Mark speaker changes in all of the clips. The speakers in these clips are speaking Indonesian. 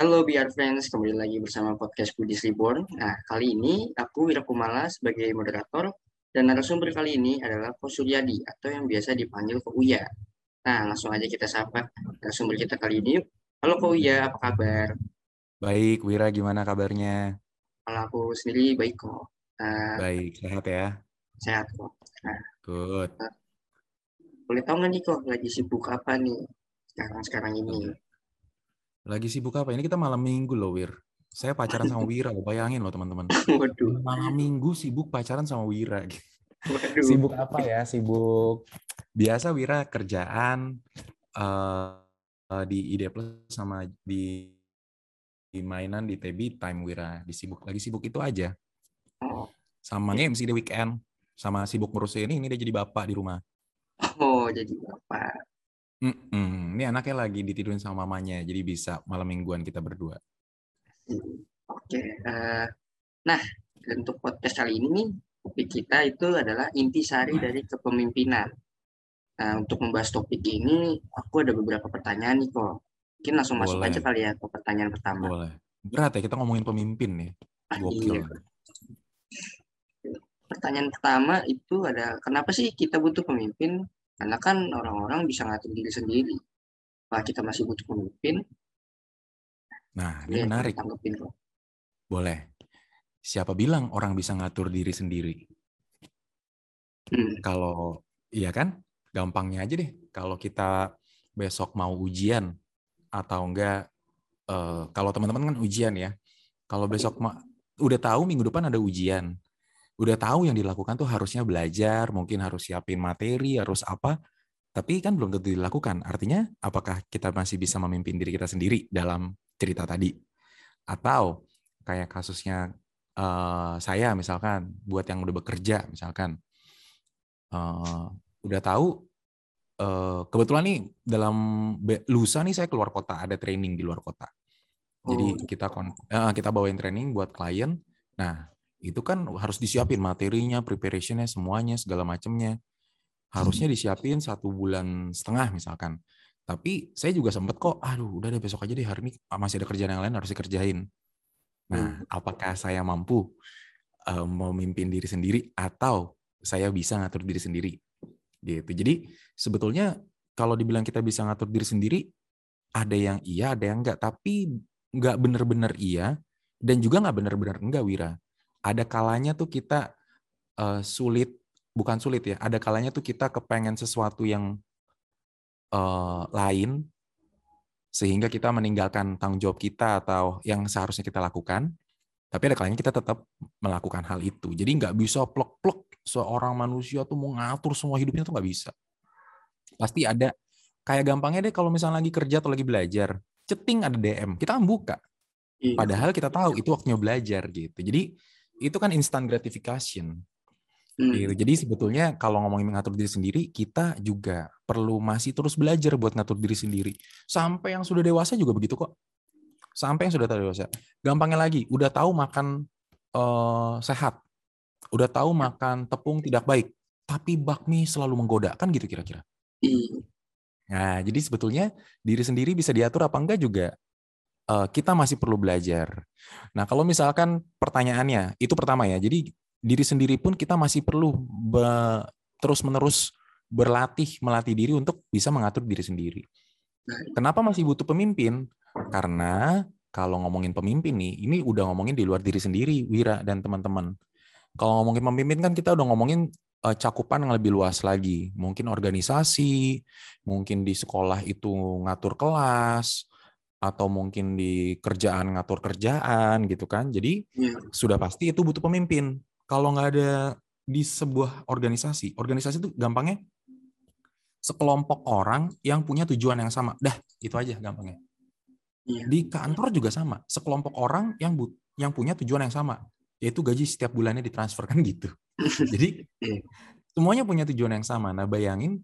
Speaker 1: Halo BR Friends, kembali lagi bersama podcast Budis Reborn. Nah, kali ini aku Wira Kumala sebagai moderator dan narasumber kali ini adalah Ko Suryadi atau yang biasa dipanggil Ko Uya. Nah, langsung aja kita sapa narasumber kita kali ini. Halo Ko Uya, apa kabar?
Speaker 2: Baik, Wira gimana kabarnya?
Speaker 1: Kalau aku sendiri baik kok.
Speaker 2: Nah, baik, sehat ya?
Speaker 1: Sehat kok. Nah,
Speaker 2: Good. Nah,
Speaker 1: boleh tahu nggak nih kok lagi sibuk apa nih sekarang-sekarang ini?
Speaker 2: Lagi sibuk apa? Ini kita malam minggu loh, Wir. Saya pacaran sama Wira, bayangin loh teman-teman. Malam minggu sibuk pacaran sama Wira. Waduh. Sibuk apa ya? Sibuk biasa Wira kerjaan uh, di ID Plus sama di, di mainan di TB Time Wira. Disibuk lagi sibuk itu aja. Sama MC di weekend. Sama sibuk ngurusin ini, ini dia jadi bapak di rumah.
Speaker 1: Oh, jadi bapak.
Speaker 2: Mm -mm. Ini anaknya lagi ditidurin sama mamanya, jadi bisa malam mingguan kita berdua.
Speaker 1: Oke, uh, nah untuk podcast kali ini topik kita itu adalah intisari dari kepemimpinan. Nah, untuk membahas topik ini, aku ada beberapa pertanyaan nih kok. Mungkin langsung Boleh. masuk aja kali ya ke pertanyaan pertama.
Speaker 2: Boleh. Berat ya kita ngomongin pemimpin nih.
Speaker 1: Ah, Gokil. Iya. Pertanyaan pertama itu ada kenapa sih kita butuh pemimpin karena kan orang-orang bisa ngatur diri sendiri. Pak kita masih butuh pemimpin.
Speaker 2: Nah, ini ya, menarik. Tanggepin kok. Boleh. Siapa bilang orang bisa ngatur diri sendiri? Hmm. Kalau iya kan, gampangnya aja deh. Kalau kita besok mau ujian atau enggak, uh, kalau teman-teman kan ujian ya. Kalau besok udah tahu minggu depan ada ujian, udah tahu yang dilakukan tuh harusnya belajar, mungkin harus siapin materi, harus apa, tapi kan belum tentu dilakukan. Artinya, apakah kita masih bisa memimpin diri kita sendiri dalam cerita tadi? Atau kayak kasusnya uh, saya misalkan, buat yang udah bekerja misalkan, uh, udah tahu, uh, kebetulan nih dalam lusa nih saya keluar kota, ada training di luar kota. Jadi oh. kita uh, kita bawain training buat klien. Nah, itu kan harus disiapin materinya, preparationnya, semuanya, segala macamnya. Harusnya hmm. disiapin satu bulan setengah misalkan. Tapi saya juga sempat kok, aduh udah deh besok aja deh hari ini masih ada kerjaan yang lain harus dikerjain. Nah, hmm. apakah saya mampu uh, memimpin diri sendiri atau saya bisa ngatur diri sendiri? Gitu. Jadi sebetulnya kalau dibilang kita bisa ngatur diri sendiri, ada yang iya, ada yang enggak. Tapi nggak benar-benar iya dan juga nggak benar-benar enggak, Wira ada kalanya tuh kita uh, sulit, bukan sulit ya, ada kalanya tuh kita kepengen sesuatu yang uh, lain, sehingga kita meninggalkan tanggung jawab kita atau yang seharusnya kita lakukan, tapi ada kalanya kita tetap melakukan hal itu. Jadi nggak bisa plek-plek seorang manusia tuh mau ngatur semua hidupnya tuh nggak bisa. Pasti ada, kayak gampangnya deh kalau misalnya lagi kerja atau lagi belajar, ceting ada DM, kita kan buka. Iya. Padahal kita tahu itu waktunya belajar gitu. Jadi itu kan instant gratification. Hmm. Gitu. Jadi sebetulnya kalau ngomongin mengatur diri sendiri, kita juga perlu masih terus belajar buat ngatur diri sendiri. Sampai yang sudah dewasa juga begitu kok. Sampai yang sudah dewasa. Gampangnya lagi, udah tahu makan uh, sehat, udah tahu makan tepung tidak baik, tapi bakmi selalu menggoda, kan gitu kira-kira.
Speaker 1: Iya.
Speaker 2: Nah, jadi sebetulnya diri sendiri bisa diatur apa enggak juga uh, kita masih perlu belajar. Nah, kalau misalkan pertanyaannya itu pertama ya. Jadi diri sendiri pun kita masih perlu terus-menerus berlatih melatih diri untuk bisa mengatur diri sendiri. Kenapa masih butuh pemimpin? Karena kalau ngomongin pemimpin nih, ini udah ngomongin di luar diri sendiri, Wira dan teman-teman. Kalau ngomongin pemimpin kan kita udah ngomongin uh, cakupan yang lebih luas lagi. Mungkin organisasi, mungkin di sekolah itu ngatur kelas, atau mungkin di kerjaan ngatur kerjaan gitu kan. Jadi yeah. sudah pasti itu butuh pemimpin. Kalau nggak ada di sebuah organisasi, organisasi itu gampangnya sekelompok orang yang punya tujuan yang sama. Dah, itu aja gampangnya. Yeah. Di kantor juga sama, sekelompok orang yang but yang punya tujuan yang sama, yaitu gaji setiap bulannya ditransfer kan gitu. Jadi yeah. semuanya punya tujuan yang sama. Nah, bayangin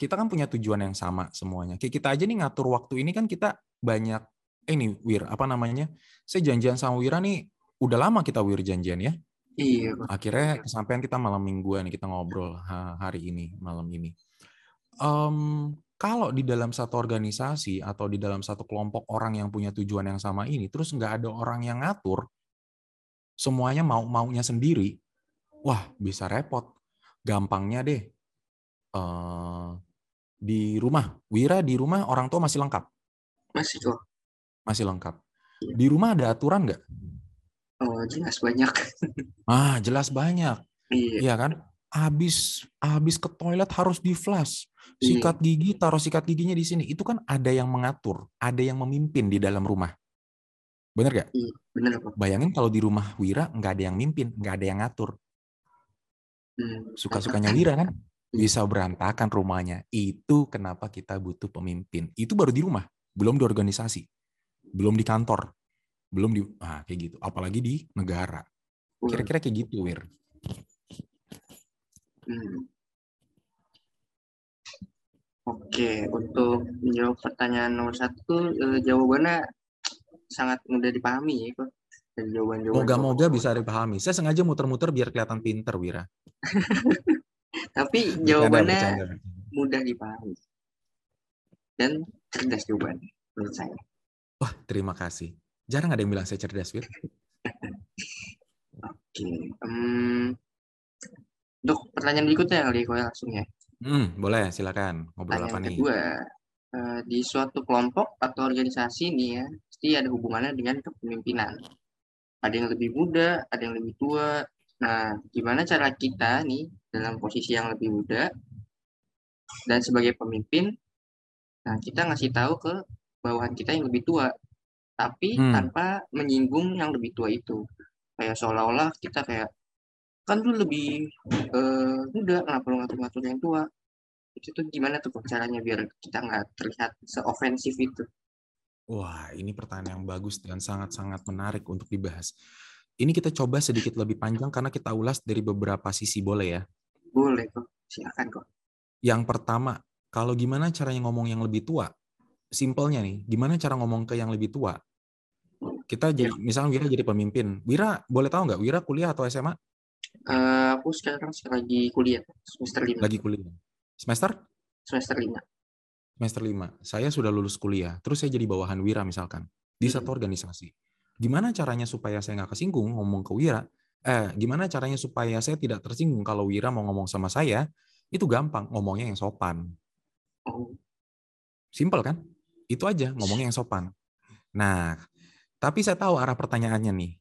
Speaker 2: kita kan punya tujuan yang sama semuanya. Kayak kita aja nih ngatur waktu ini kan kita banyak eh ini Wir apa namanya? Saya janjian sama Wira nih udah lama kita Wir janjian ya.
Speaker 1: Iya.
Speaker 2: Akhirnya kesampaian kita malam mingguan kita ngobrol hari ini malam ini. Um, Kalau di dalam satu organisasi atau di dalam satu kelompok orang yang punya tujuan yang sama ini, terus nggak ada orang yang ngatur, semuanya mau maunya sendiri, wah bisa repot. Gampangnya deh, uh, di rumah, Wira di rumah orang tua masih lengkap.
Speaker 1: Masih kok.
Speaker 2: Masih lengkap. Iya. Di rumah ada aturan nggak?
Speaker 1: Oh jelas banyak.
Speaker 2: ah jelas banyak.
Speaker 1: Iya.
Speaker 2: iya kan? Habis habis ke toilet harus di flash sikat gigi, taruh sikat giginya di sini. Itu kan ada yang mengatur, ada yang memimpin di dalam rumah. Bener gak?
Speaker 1: Iya, bener.
Speaker 2: Bayangin kalau di rumah Wira nggak ada yang mimpin, nggak ada yang ngatur. Hmm. Suka-sukanya Wira kan? Bisa berantakan rumahnya. Itu kenapa kita butuh pemimpin. Itu baru di rumah, belum di organisasi, belum di kantor, belum di ah, kayak gitu. Apalagi di negara. Kira-kira kayak gitu, Wir.
Speaker 1: Hmm. Oke, untuk menjawab pertanyaan nomor satu, eh, jawabannya sangat mudah dipahami ya kok.
Speaker 2: jawaban-jawaban. Moga-moga bisa dipahami. Saya sengaja muter-muter biar kelihatan pinter, Wira.
Speaker 1: Tapi jawabannya bercanda, bercanda. mudah dipahami. Dan cerdas jawabannya, menurut saya.
Speaker 2: Wah, terima kasih. Jarang ada yang bilang saya cerdas, Wir.
Speaker 1: Oke. Um, untuk pertanyaan berikutnya kali ya, langsung ya.
Speaker 2: Hmm, boleh silakan. Ngobrol apa nih?
Speaker 1: kedua, eh, di suatu kelompok atau organisasi nih ya, pasti ada hubungannya dengan kepemimpinan. Ada yang lebih muda, ada yang lebih tua. Nah, gimana cara kita nih dalam posisi yang lebih muda dan sebagai pemimpin, nah kita ngasih tahu ke bawahan kita yang lebih tua, tapi hmm. tanpa menyinggung yang lebih tua itu. Kayak seolah-olah kita kayak kan lu lebih uh, muda kenapa lu ngatur-ngatur yang tua itu tuh gimana tuh caranya biar kita nggak terlihat seofensif itu
Speaker 2: Wah, ini pertanyaan yang bagus dan sangat-sangat menarik untuk dibahas. Ini kita coba sedikit lebih panjang karena kita ulas dari beberapa sisi, boleh ya?
Speaker 1: Boleh kok, silakan kok.
Speaker 2: Yang pertama, kalau gimana caranya ngomong yang lebih tua? Simpelnya nih, gimana cara ngomong ke yang lebih tua? Kita jadi, ya. misalnya Wira jadi pemimpin. Wira, boleh tahu nggak, Wira kuliah atau SMA?
Speaker 1: Uh, aku sekarang lagi kuliah semester lima.
Speaker 2: Lagi kuliah. Semester?
Speaker 1: Semester lima.
Speaker 2: Semester lima. Saya sudah lulus kuliah. Terus saya jadi bawahan Wira misalkan di hmm. satu organisasi. Gimana caranya supaya saya nggak kesinggung ngomong ke Wira? Eh, gimana caranya supaya saya tidak tersinggung kalau Wira mau ngomong sama saya? Itu gampang, ngomongnya yang sopan. Simpel kan? Itu aja, ngomongnya yang sopan. Nah, tapi saya tahu arah pertanyaannya nih.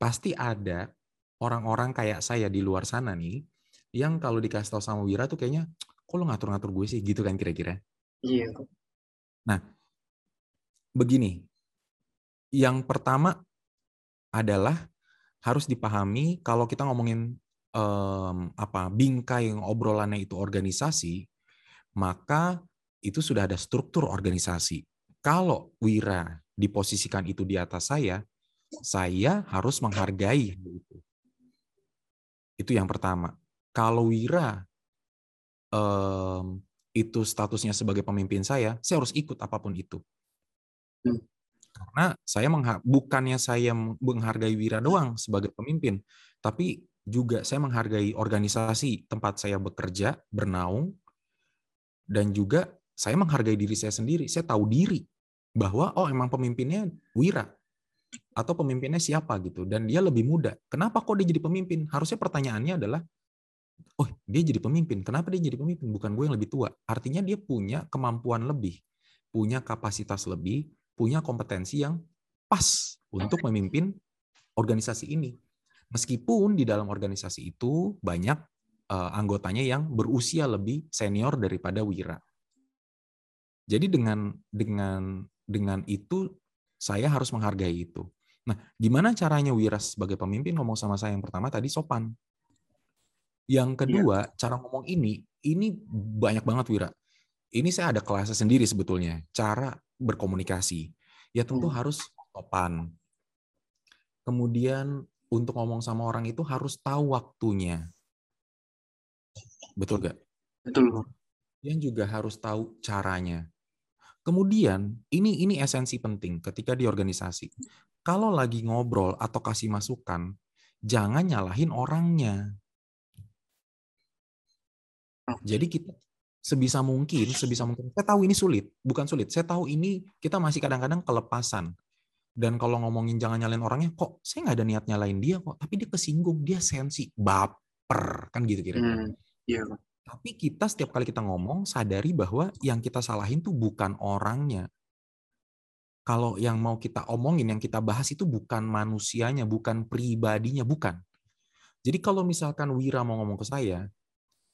Speaker 2: Pasti ada orang-orang kayak saya di luar sana nih, yang kalau dikasih tahu sama Wira tuh kayaknya, kok lo ngatur-ngatur gue sih, gitu kan kira-kira?
Speaker 1: Iya.
Speaker 2: Nah, begini, yang pertama adalah harus dipahami kalau kita ngomongin um, apa bingkai obrolannya itu organisasi, maka itu sudah ada struktur organisasi. Kalau Wira diposisikan itu di atas saya, saya harus menghargai itu. Itu yang pertama. Kalau Wira um, itu statusnya sebagai pemimpin saya, saya harus ikut apa pun itu. Karena saya bukannya saya menghargai Wira doang sebagai pemimpin, tapi juga saya menghargai organisasi tempat saya bekerja, bernaung, dan juga saya menghargai diri saya sendiri. Saya tahu diri bahwa oh emang pemimpinnya Wira atau pemimpinnya siapa gitu dan dia lebih muda. Kenapa kok dia jadi pemimpin? Harusnya pertanyaannya adalah oh, dia jadi pemimpin. Kenapa dia jadi pemimpin? Bukan gue yang lebih tua. Artinya dia punya kemampuan lebih, punya kapasitas lebih, punya kompetensi yang pas untuk memimpin organisasi ini. Meskipun di dalam organisasi itu banyak uh, anggotanya yang berusia lebih senior daripada Wira. Jadi dengan dengan dengan itu saya harus menghargai itu. Nah, gimana caranya Wiras sebagai pemimpin ngomong sama saya yang pertama tadi sopan. Yang kedua, ya. cara ngomong ini, ini banyak banget Wira. Ini saya ada kelasnya sendiri sebetulnya. Cara berkomunikasi. Ya tentu hmm. harus sopan. Kemudian untuk ngomong sama orang itu harus tahu waktunya. Betul gak?
Speaker 1: Betul.
Speaker 2: Yang juga harus tahu caranya. Kemudian ini ini esensi penting ketika di organisasi. Kalau lagi ngobrol atau kasih masukan, jangan nyalahin orangnya. Jadi kita sebisa mungkin, sebisa mungkin. Saya tahu ini sulit, bukan sulit. Saya tahu ini kita masih kadang-kadang kelepasan. Dan kalau ngomongin jangan nyalain orangnya, kok saya nggak ada niat nyalain dia kok, tapi dia kesinggung, dia sensi, baper, kan gitu kira-kira. Hmm, iya. Tapi kita setiap kali kita ngomong sadari bahwa yang kita salahin tuh bukan orangnya. Kalau yang mau kita omongin, yang kita bahas itu bukan manusianya, bukan pribadinya, bukan. Jadi kalau misalkan Wira mau ngomong ke saya,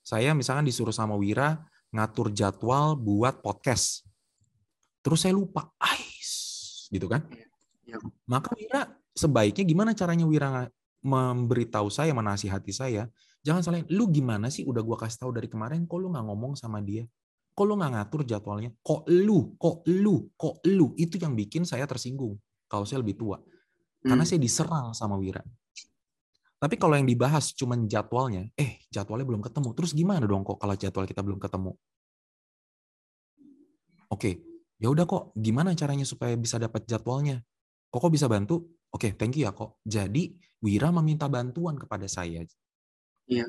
Speaker 2: saya misalkan disuruh sama Wira, ngatur jadwal buat podcast. Terus saya lupa, ais, gitu kan? Ya. Maka Wira sebaiknya gimana caranya Wira memberitahu saya, menasihati saya, jangan salah, lu gimana sih udah gua kasih tahu dari kemarin, kok lu nggak ngomong sama dia? Kok lu nggak ngatur jadwalnya? Kok lu, kok lu, kok lu? Itu yang bikin saya tersinggung kalau saya lebih tua. Karena hmm. saya diserang sama Wira. Tapi kalau yang dibahas cuma jadwalnya, eh jadwalnya belum ketemu. Terus gimana dong kok kalau jadwal kita belum ketemu? Oke, ya udah kok. Gimana caranya supaya bisa dapat jadwalnya? Kok kok bisa bantu? Oke, thank you ya kok. Jadi Wira meminta bantuan kepada saya. Iya.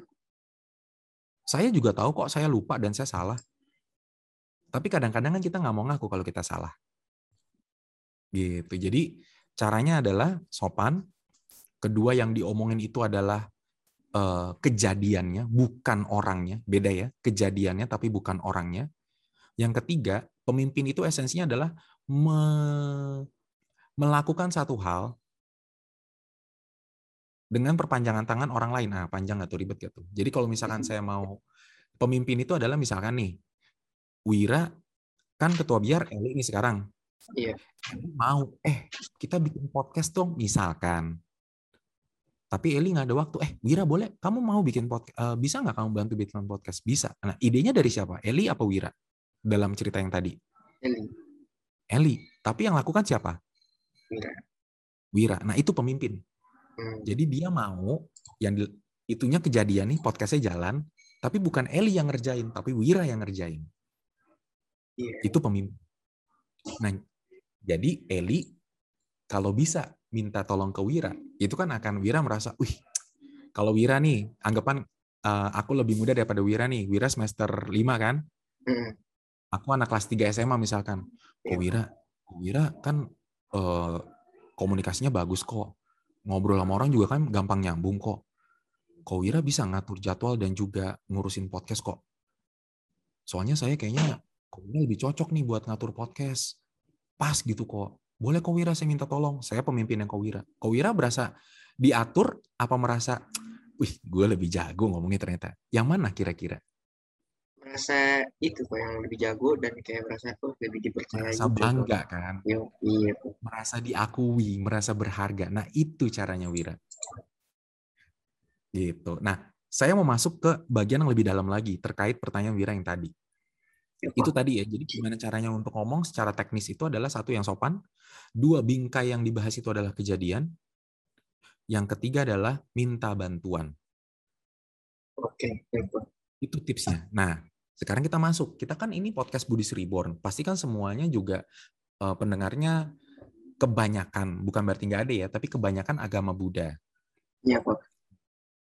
Speaker 2: Saya juga tahu kok saya lupa dan saya salah. Tapi kadang-kadang kan kita nggak mau ngaku kalau kita salah. Gitu. Jadi caranya adalah sopan, Kedua yang diomongin itu adalah uh, kejadiannya, bukan orangnya. Beda ya, kejadiannya tapi bukan orangnya. Yang ketiga, pemimpin itu esensinya adalah me melakukan satu hal dengan perpanjangan tangan orang lain. Nah, panjang tuh ribet gitu. Jadi kalau misalkan saya mau pemimpin itu adalah misalkan nih, Wira kan ketua biar Eli ini sekarang. Iya. Mau, eh kita bikin podcast dong, misalkan. Tapi Eli nggak ada waktu. Eh, Wira boleh? Kamu mau bikin podcast? Uh, bisa nggak kamu bantu bikin podcast? Bisa. Nah, idenya dari siapa? Eli apa Wira? Dalam cerita yang tadi. Eli. Eli. Tapi yang lakukan siapa? Wira. Wira. Nah, itu pemimpin. Hmm. Jadi dia mau yang di, itunya kejadian nih podcastnya jalan, tapi bukan Eli yang ngerjain, tapi Wira yang ngerjain. Yeah. Itu pemimpin. Nah, jadi Eli kalau bisa minta tolong ke Wira, itu kan akan Wira merasa, wih, kalau Wira nih, anggapan uh, aku lebih muda daripada Wira nih, Wira semester 5 kan? Aku anak kelas 3 SMA misalkan. Oh Wira, Wira kan uh, komunikasinya bagus kok. Ngobrol sama orang juga kan gampang nyambung kok. Kok Wira bisa ngatur jadwal dan juga ngurusin podcast kok. Soalnya saya kayaknya kok Wira lebih cocok nih buat ngatur podcast. Pas gitu kok boleh Kowira saya minta tolong, saya pemimpin yang Kowira. Kowira berasa diatur apa merasa, wih gue lebih jago ngomongnya ternyata. Yang mana kira-kira?
Speaker 1: Merasa itu kok yang lebih jago dan kayak merasa oh lebih dipercaya.
Speaker 2: Merasa juga, bangga kok. kan? Yo, iya. Merasa diakui, merasa berharga. Nah itu caranya Wira. Gitu. Nah saya mau masuk ke bagian yang lebih dalam lagi terkait pertanyaan Wira yang tadi. Itu tadi ya. Jadi gimana caranya untuk ngomong secara teknis itu adalah satu yang sopan, dua bingkai yang dibahas itu adalah kejadian, yang ketiga adalah minta bantuan. Oke, itu tipsnya. Nah, sekarang kita masuk. Kita kan ini podcast Buddhist Reborn. Pasti kan semuanya juga uh, pendengarnya kebanyakan, bukan berarti nggak ada ya, tapi kebanyakan agama Buddha. Iya, Pak.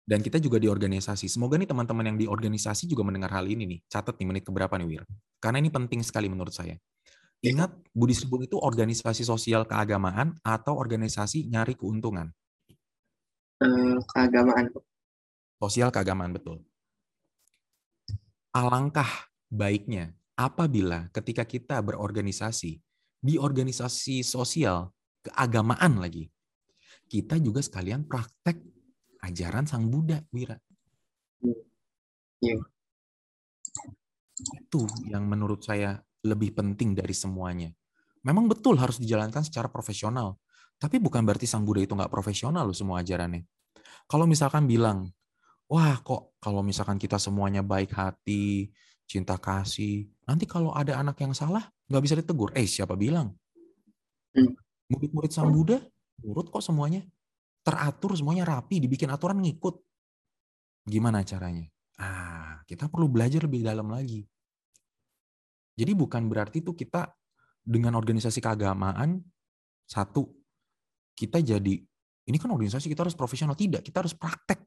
Speaker 2: Dan kita juga di organisasi. Semoga nih teman-teman yang di organisasi juga mendengar hal ini nih. Catat nih menit keberapa nih Wir. Karena ini penting sekali menurut saya. Ingat, Buddhist Tribun itu organisasi sosial keagamaan atau organisasi nyari keuntungan?
Speaker 1: Eh, keagamaan.
Speaker 2: Sosial keagamaan, betul. Alangkah baiknya apabila ketika kita berorganisasi, di organisasi sosial, keagamaan lagi, kita juga sekalian praktek ajaran Sang Buddha, Wira. Iya. Itu yang menurut saya lebih penting dari semuanya. Memang betul harus dijalankan secara profesional. Tapi bukan berarti Sang Buddha itu nggak profesional loh semua ajarannya. Kalau misalkan bilang, wah kok kalau misalkan kita semuanya baik hati, cinta kasih, nanti kalau ada anak yang salah, nggak bisa ditegur. Eh, siapa bilang? Hmm. Murid-murid Sang Buddha, nurut kok semuanya teratur semuanya rapi, dibikin aturan ngikut. Gimana caranya? Ah, kita perlu belajar lebih dalam lagi. Jadi bukan berarti itu kita dengan organisasi keagamaan satu kita jadi ini kan organisasi kita harus profesional tidak, kita harus praktek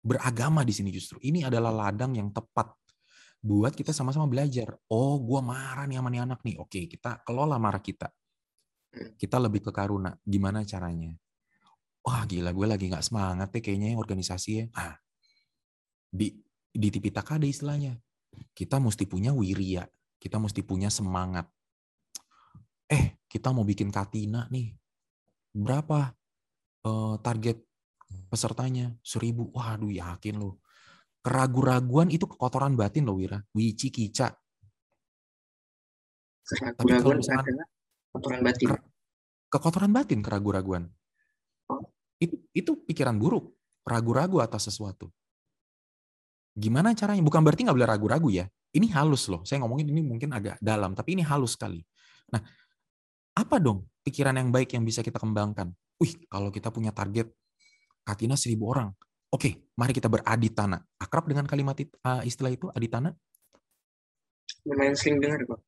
Speaker 2: beragama di sini justru. Ini adalah ladang yang tepat buat kita sama-sama belajar. Oh, gue marah nih sama nih anak nih. Oke, kita kelola marah kita. Kita lebih ke karuna. Gimana caranya? Wah, gila gue lagi nggak semangat deh kayaknya organisasi ya. Ah, di di Tipitaka ada istilahnya. Kita mesti punya wirya. Kita mesti punya semangat. Eh, kita mau bikin katina nih. Berapa uh, target pesertanya? Seribu. Waduh, yakin loh keraguan-raguan itu kekotoran batin loh Wira. Wici kica.
Speaker 1: Keraguan-raguan adalah kekotoran batin.
Speaker 2: Kekotoran batin keraguan-raguan. Itu, itu pikiran buruk, ragu-ragu atas sesuatu. Gimana caranya? Bukan berarti nggak boleh ragu-ragu ya. Ini halus loh. Saya ngomongin ini mungkin agak dalam, tapi ini halus sekali. Nah, apa dong pikiran yang baik yang bisa kita kembangkan? Wih, kalau kita punya target Katina seribu orang, Oke, mari kita beraditana. Akrab dengan kalimat uh, istilah itu, aditana?
Speaker 1: Lumayan sering dengar kok.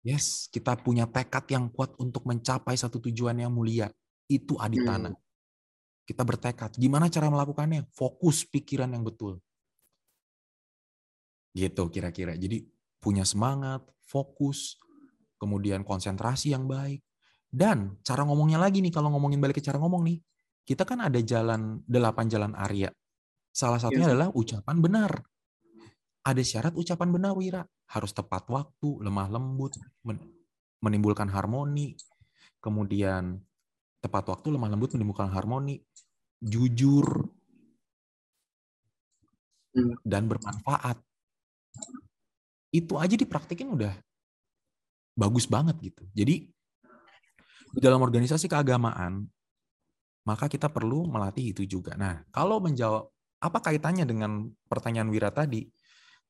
Speaker 2: Yes, kita punya tekad yang kuat untuk mencapai satu tujuan yang mulia. Itu aditana. Hmm. Kita bertekad. Gimana cara melakukannya? Fokus pikiran yang betul. Gitu kira-kira. Jadi punya semangat, fokus, kemudian konsentrasi yang baik. Dan cara ngomongnya lagi nih, kalau ngomongin balik ke cara ngomong nih, kita kan ada jalan, delapan jalan Arya. Salah iya satunya adalah ucapan benar. Ada syarat ucapan benar, Wira. Harus tepat waktu, lemah lembut, menimbulkan harmoni. Kemudian tepat waktu, lemah lembut, menimbulkan harmoni. Jujur. Hmm. Dan bermanfaat. Itu aja dipraktikin udah bagus banget gitu. Jadi dalam organisasi keagamaan maka kita perlu melatih itu juga. Nah, kalau menjawab apa kaitannya dengan pertanyaan Wira tadi?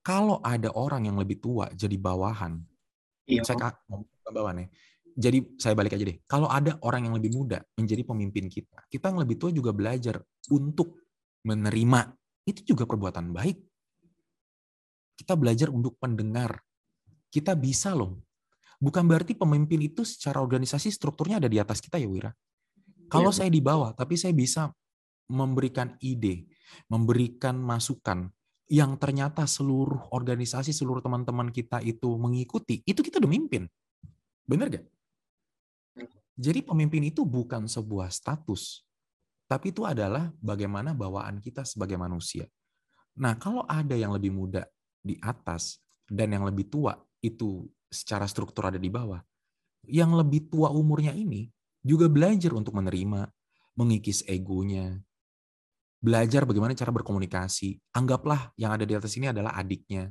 Speaker 2: Kalau ada orang yang lebih tua jadi bawahan, iya. saya bawahan ya. Jadi saya balik aja deh. Kalau ada orang yang lebih muda menjadi pemimpin kita, kita yang lebih tua juga belajar untuk menerima. Itu juga perbuatan baik. Kita belajar untuk pendengar. Kita bisa loh. Bukan berarti pemimpin itu secara organisasi strukturnya ada di atas kita ya Wira. Kalau iya. saya di bawah, tapi saya bisa memberikan ide, memberikan masukan yang ternyata seluruh organisasi, seluruh teman-teman kita itu mengikuti, itu kita udah mimpin. Bener gak? Jadi pemimpin itu bukan sebuah status, tapi itu adalah bagaimana bawaan kita sebagai manusia. Nah, kalau ada yang lebih muda di atas dan yang lebih tua itu secara struktur ada di bawah, yang lebih tua umurnya ini juga belajar untuk menerima, mengikis egonya, belajar bagaimana cara berkomunikasi. Anggaplah yang ada di atas ini adalah adiknya.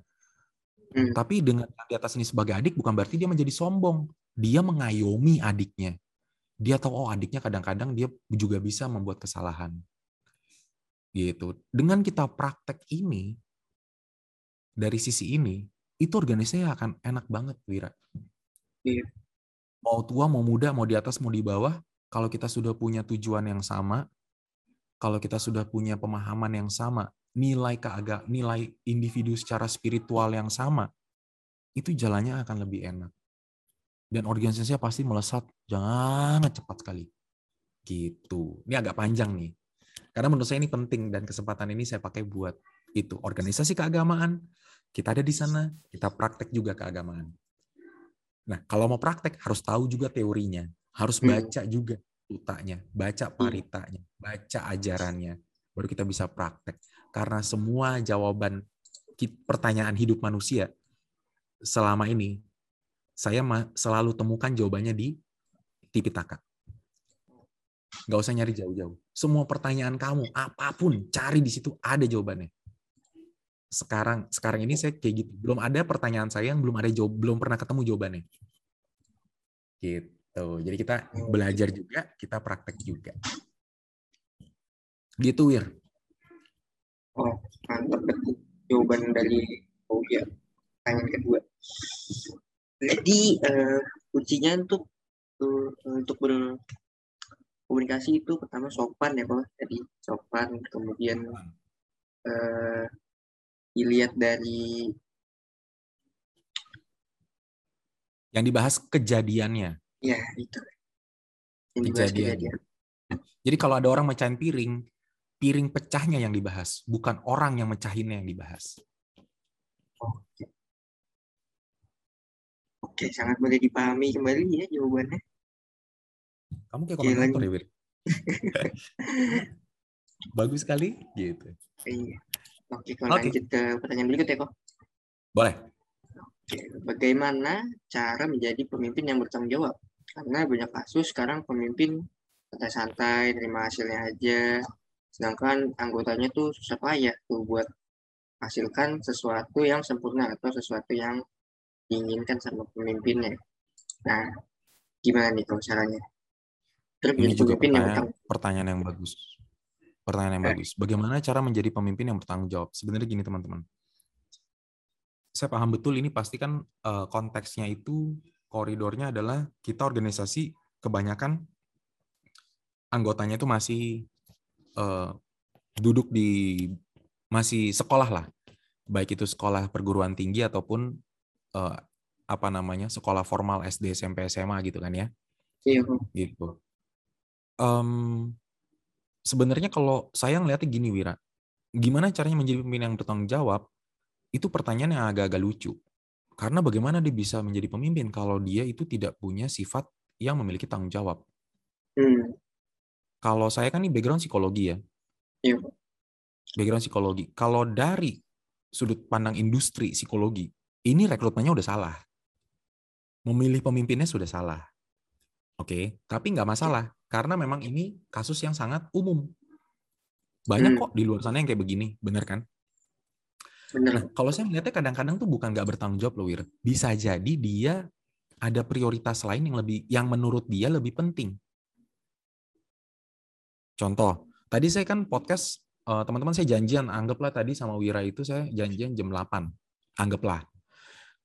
Speaker 2: Hmm. Tapi dengan di atas ini sebagai adik bukan berarti dia menjadi sombong. Dia mengayomi adiknya. Dia tahu oh adiknya kadang-kadang dia juga bisa membuat kesalahan. Gitu. Dengan kita praktek ini dari sisi ini, itu organisasi akan enak banget, Wira. Iya. Mau tua, mau muda, mau di atas, mau di bawah, kalau kita sudah punya tujuan yang sama, kalau kita sudah punya pemahaman yang sama, nilai keagak, nilai individu secara spiritual yang sama, itu jalannya akan lebih enak. Dan organisasinya pasti melesat jangan cepat sekali. Gitu. Ini agak panjang nih. Karena menurut saya ini penting dan kesempatan ini saya pakai buat itu. Organisasi keagamaan, kita ada di sana, kita praktek juga keagamaan. Nah, kalau mau praktek harus tahu juga teorinya, harus hmm. baca juga utanya, baca iya. paritanya, baca ajarannya, baru kita bisa praktek. Karena semua jawaban pertanyaan hidup manusia selama ini saya selalu temukan jawabannya di Tipitaka. Gak usah nyari jauh-jauh. Semua pertanyaan kamu, apa pun, cari di situ ada jawabannya. Sekarang sekarang ini saya kayak gitu. Belum ada pertanyaan saya yang belum ada jawab, belum pernah ketemu jawabannya. Gitu. Jadi kita belajar juga, kita praktek juga. Gitu, Wir.
Speaker 1: Oh, mantap jawaban dari oh ya, pertanyaan kedua. Jadi uh, kuncinya untuk uh, untuk berkomunikasi itu pertama sopan ya, Pak. Jadi sopan, kemudian uh, dilihat dari
Speaker 2: yang dibahas kejadiannya.
Speaker 1: Ya, itu.
Speaker 2: Yang kejadian. kejadian. Jadi kalau ada orang mecahin piring, piring pecahnya yang dibahas, bukan orang yang mecahinnya yang dibahas.
Speaker 1: Oke, sangat mudah dipahami kembali ya jawabannya.
Speaker 2: Kamu kayak komentator ya, Wir? Bagus sekali, gitu.
Speaker 1: Iya. Oke, kalau okay. lanjut ke pertanyaan berikut ya, kok.
Speaker 2: Boleh.
Speaker 1: Oke, bagaimana cara menjadi pemimpin yang bertanggung jawab? Karena banyak kasus sekarang pemimpin santai-santai, terima hasilnya aja, sedangkan anggotanya tuh susah payah tuh buat hasilkan sesuatu yang sempurna atau sesuatu yang diinginkan sama pemimpinnya. Nah, gimana nih kalau caranya?
Speaker 2: Terus Ini juga pertanyaan, yang pertanyaan yang bagus. Pertanyaan yang eh. bagus. Bagaimana cara menjadi pemimpin yang bertanggung jawab? Sebenarnya gini teman-teman. Saya paham betul ini pasti kan uh, konteksnya itu koridornya adalah kita organisasi kebanyakan anggotanya itu masih uh, duduk di masih sekolah lah, baik itu sekolah perguruan tinggi ataupun uh, apa namanya sekolah formal SD SMP SMA gitu kan ya?
Speaker 1: Iya.
Speaker 2: Gitu. Um, sebenarnya kalau saya ngeliatnya gini Wira. Gimana caranya menjadi pemimpin yang bertanggung jawab? Itu pertanyaan yang agak-agak lucu. Karena bagaimana dia bisa menjadi pemimpin kalau dia itu tidak punya sifat yang memiliki tanggung jawab? Hmm. kalau saya kan ini background psikologi ya.
Speaker 1: Iya.
Speaker 2: Background psikologi. Kalau dari sudut pandang industri psikologi ini rekrutmennya udah salah. Memilih pemimpinnya sudah salah. Oke, okay? tapi nggak masalah karena memang ini kasus yang sangat umum. Banyak hmm. kok di luar sana yang kayak begini, bener kan?
Speaker 1: Bener. Nah,
Speaker 2: kalau saya melihatnya kadang-kadang tuh bukan nggak bertanggung jawab loh, Wir. Bisa jadi dia ada prioritas lain yang lebih, yang menurut dia lebih penting. Contoh, tadi saya kan podcast, eh, teman-teman saya janjian, anggaplah tadi sama Wira itu saya janjian jam 8. Anggaplah.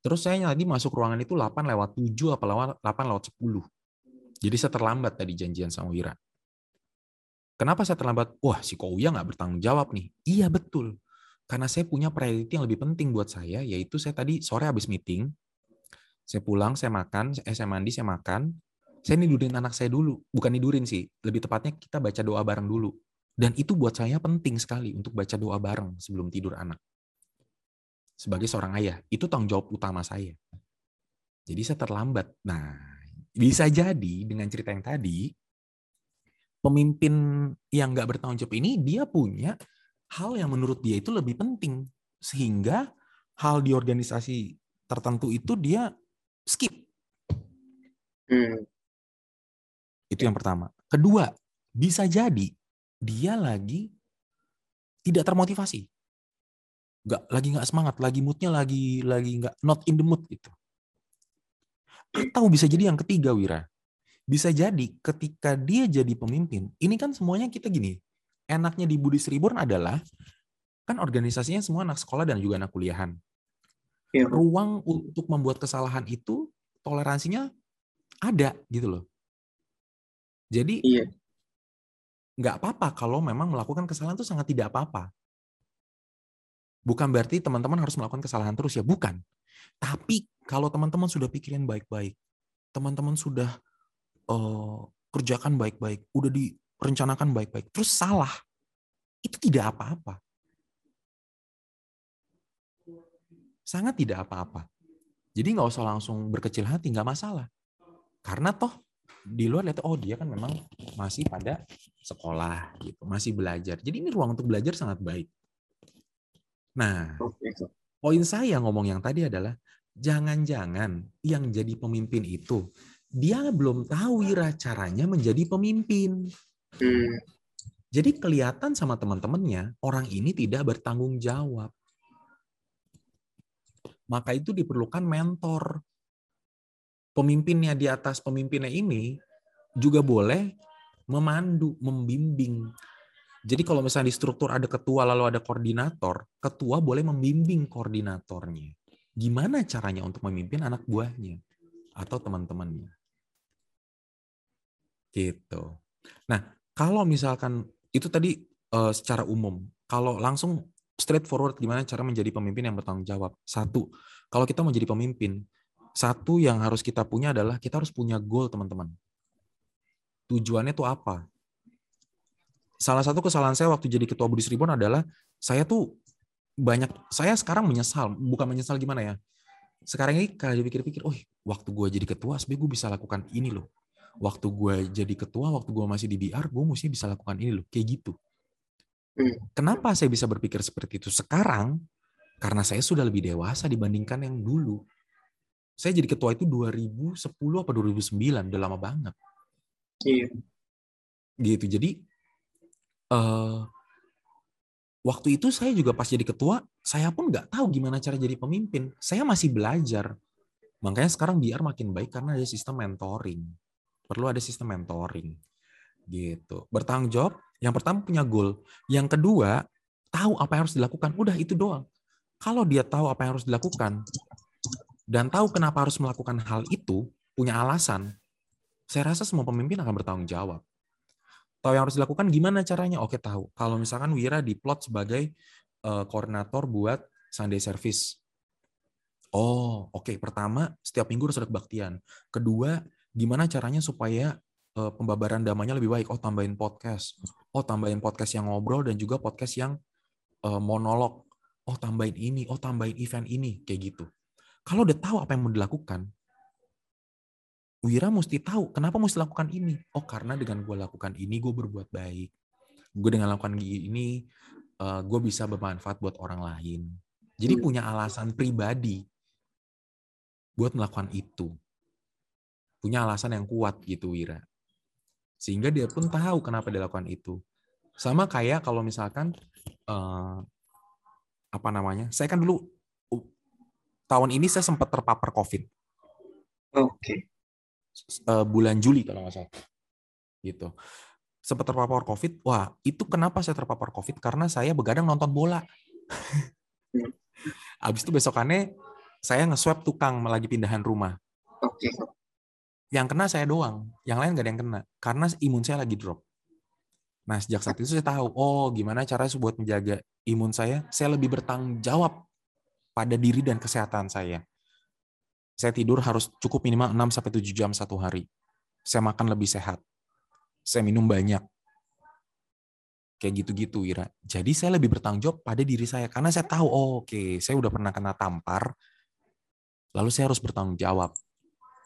Speaker 2: Terus saya tadi masuk ruangan itu 8 lewat 7 apa lewat 8 lewat 10. Jadi saya terlambat tadi janjian sama Wira. Kenapa saya terlambat? Wah, si Kouya nggak bertanggung jawab nih. Iya, betul. Karena saya punya priority yang lebih penting buat saya, yaitu saya tadi sore habis meeting, saya pulang, saya makan, eh, saya mandi, saya makan, saya nidurin anak saya dulu. Bukan nidurin sih, lebih tepatnya kita baca doa bareng dulu. Dan itu buat saya penting sekali untuk baca doa bareng sebelum tidur anak sebagai seorang ayah. Itu tanggung jawab utama saya. Jadi saya terlambat. Nah, bisa jadi dengan cerita yang tadi, pemimpin yang nggak bertanggung jawab ini dia punya hal yang menurut dia itu lebih penting. Sehingga hal di organisasi tertentu itu dia skip.
Speaker 1: Hmm.
Speaker 2: Itu yang pertama. Kedua, bisa jadi dia lagi tidak termotivasi nggak lagi nggak semangat, lagi moodnya lagi lagi nggak not in the mood gitu. Atau bisa jadi yang ketiga Wira, bisa jadi ketika dia jadi pemimpin, ini kan semuanya kita gini, enaknya di Buddhist Reborn adalah kan organisasinya semua anak sekolah dan juga anak kuliahan. Ya. Ruang untuk membuat kesalahan itu toleransinya ada gitu loh. Jadi
Speaker 1: iya.
Speaker 2: nggak apa-apa kalau memang melakukan kesalahan itu sangat tidak apa-apa. Bukan berarti teman-teman harus melakukan kesalahan terus ya, bukan. Tapi kalau teman-teman sudah pikirin baik-baik, teman-teman sudah uh, kerjakan baik-baik, udah direncanakan baik-baik, terus salah, itu tidak apa-apa. Sangat tidak apa-apa. Jadi nggak usah langsung berkecil hati, nggak masalah. Karena toh di luar lihat oh dia kan memang masih pada sekolah gitu, masih belajar. Jadi ini ruang untuk belajar sangat baik. Nah, poin saya ngomong yang tadi adalah jangan-jangan yang jadi pemimpin itu dia belum tahu ira caranya menjadi pemimpin.
Speaker 1: Hmm.
Speaker 2: Jadi kelihatan sama teman-temannya orang ini tidak bertanggung jawab. Maka itu diperlukan mentor. Pemimpinnya di atas pemimpinnya ini juga boleh memandu, membimbing jadi kalau misalnya di struktur ada ketua lalu ada koordinator, ketua boleh membimbing koordinatornya. Gimana caranya untuk memimpin anak buahnya atau teman-temannya. Gitu. Nah, kalau misalkan itu tadi uh, secara umum, kalau langsung straightforward gimana cara menjadi pemimpin yang bertanggung jawab. Satu, kalau kita mau jadi pemimpin, satu yang harus kita punya adalah kita harus punya goal, teman-teman. Tujuannya itu apa? Salah satu kesalahan saya waktu jadi ketua Budi Reborn adalah saya tuh banyak saya sekarang menyesal bukan menyesal gimana ya sekarang ini kalau dipikir-pikir, oh waktu gue jadi ketua, sebenarnya gue bisa lakukan ini loh. Waktu gue jadi ketua, waktu gue masih di BR, gue mesti bisa lakukan ini loh. Kayak gitu. Hmm. Kenapa saya bisa berpikir seperti itu sekarang? Karena saya sudah lebih dewasa dibandingkan yang dulu. Saya jadi ketua itu 2010 apa 2009, udah lama banget. Iya. Gitu. Jadi uh, waktu itu saya juga pas jadi ketua, saya pun nggak tahu gimana cara jadi pemimpin. Saya masih belajar. Makanya sekarang biar makin baik karena ada sistem mentoring. Perlu ada sistem mentoring. Gitu. Bertanggung jawab, yang pertama punya goal. Yang kedua, tahu apa yang harus dilakukan. Udah itu doang. Kalau dia tahu apa yang harus dilakukan, dan tahu kenapa harus melakukan hal itu, punya alasan, saya rasa semua pemimpin akan bertanggung jawab. Tahu yang harus dilakukan gimana caranya? Oke, tahu. Kalau misalkan Wira diplot sebagai uh, koordinator buat Sunday service. Oh, oke. Okay. Pertama, setiap minggu harus ada kebaktian. Kedua, gimana caranya supaya uh, pembabaran damanya lebih baik? Oh, tambahin podcast. Oh, tambahin podcast yang ngobrol dan juga podcast yang uh, monolog. Oh, tambahin ini. Oh, tambahin event ini. Kayak gitu. Kalau udah tahu apa yang mau dilakukan, Wira mesti tahu kenapa mesti lakukan ini. Oh, karena dengan gue lakukan ini, gue berbuat baik. Gue dengan lakukan ini, uh, gue bisa bermanfaat buat orang lain. Jadi hmm. punya alasan pribadi buat melakukan itu. Punya alasan yang kuat gitu, Wira. Sehingga dia pun tahu kenapa dia lakukan itu. Sama kayak kalau misalkan, uh, apa namanya, saya kan dulu tahun ini saya sempat terpapar COVID.
Speaker 1: Oke. Okay.
Speaker 2: Uh, bulan Juli kalau nggak salah. Gitu. Sempat terpapar COVID. Wah, itu kenapa saya terpapar COVID? Karena saya begadang nonton bola. Abis itu besokannya saya nge-swab tukang lagi pindahan rumah.
Speaker 1: Oke. Okay.
Speaker 2: Yang kena saya doang, yang lain nggak ada yang kena. Karena imun saya lagi drop. Nah, sejak saat itu saya tahu, oh gimana cara buat menjaga imun saya. Saya lebih bertanggung jawab pada diri dan kesehatan saya. Saya tidur harus cukup minimal 6 sampai 7 jam satu hari. Saya makan lebih sehat. Saya minum banyak. Kayak gitu-gitu, Ira. Jadi saya lebih bertanggung jawab pada diri saya karena saya tahu, oh, oke, okay, saya udah pernah kena tampar. Lalu saya harus bertanggung jawab.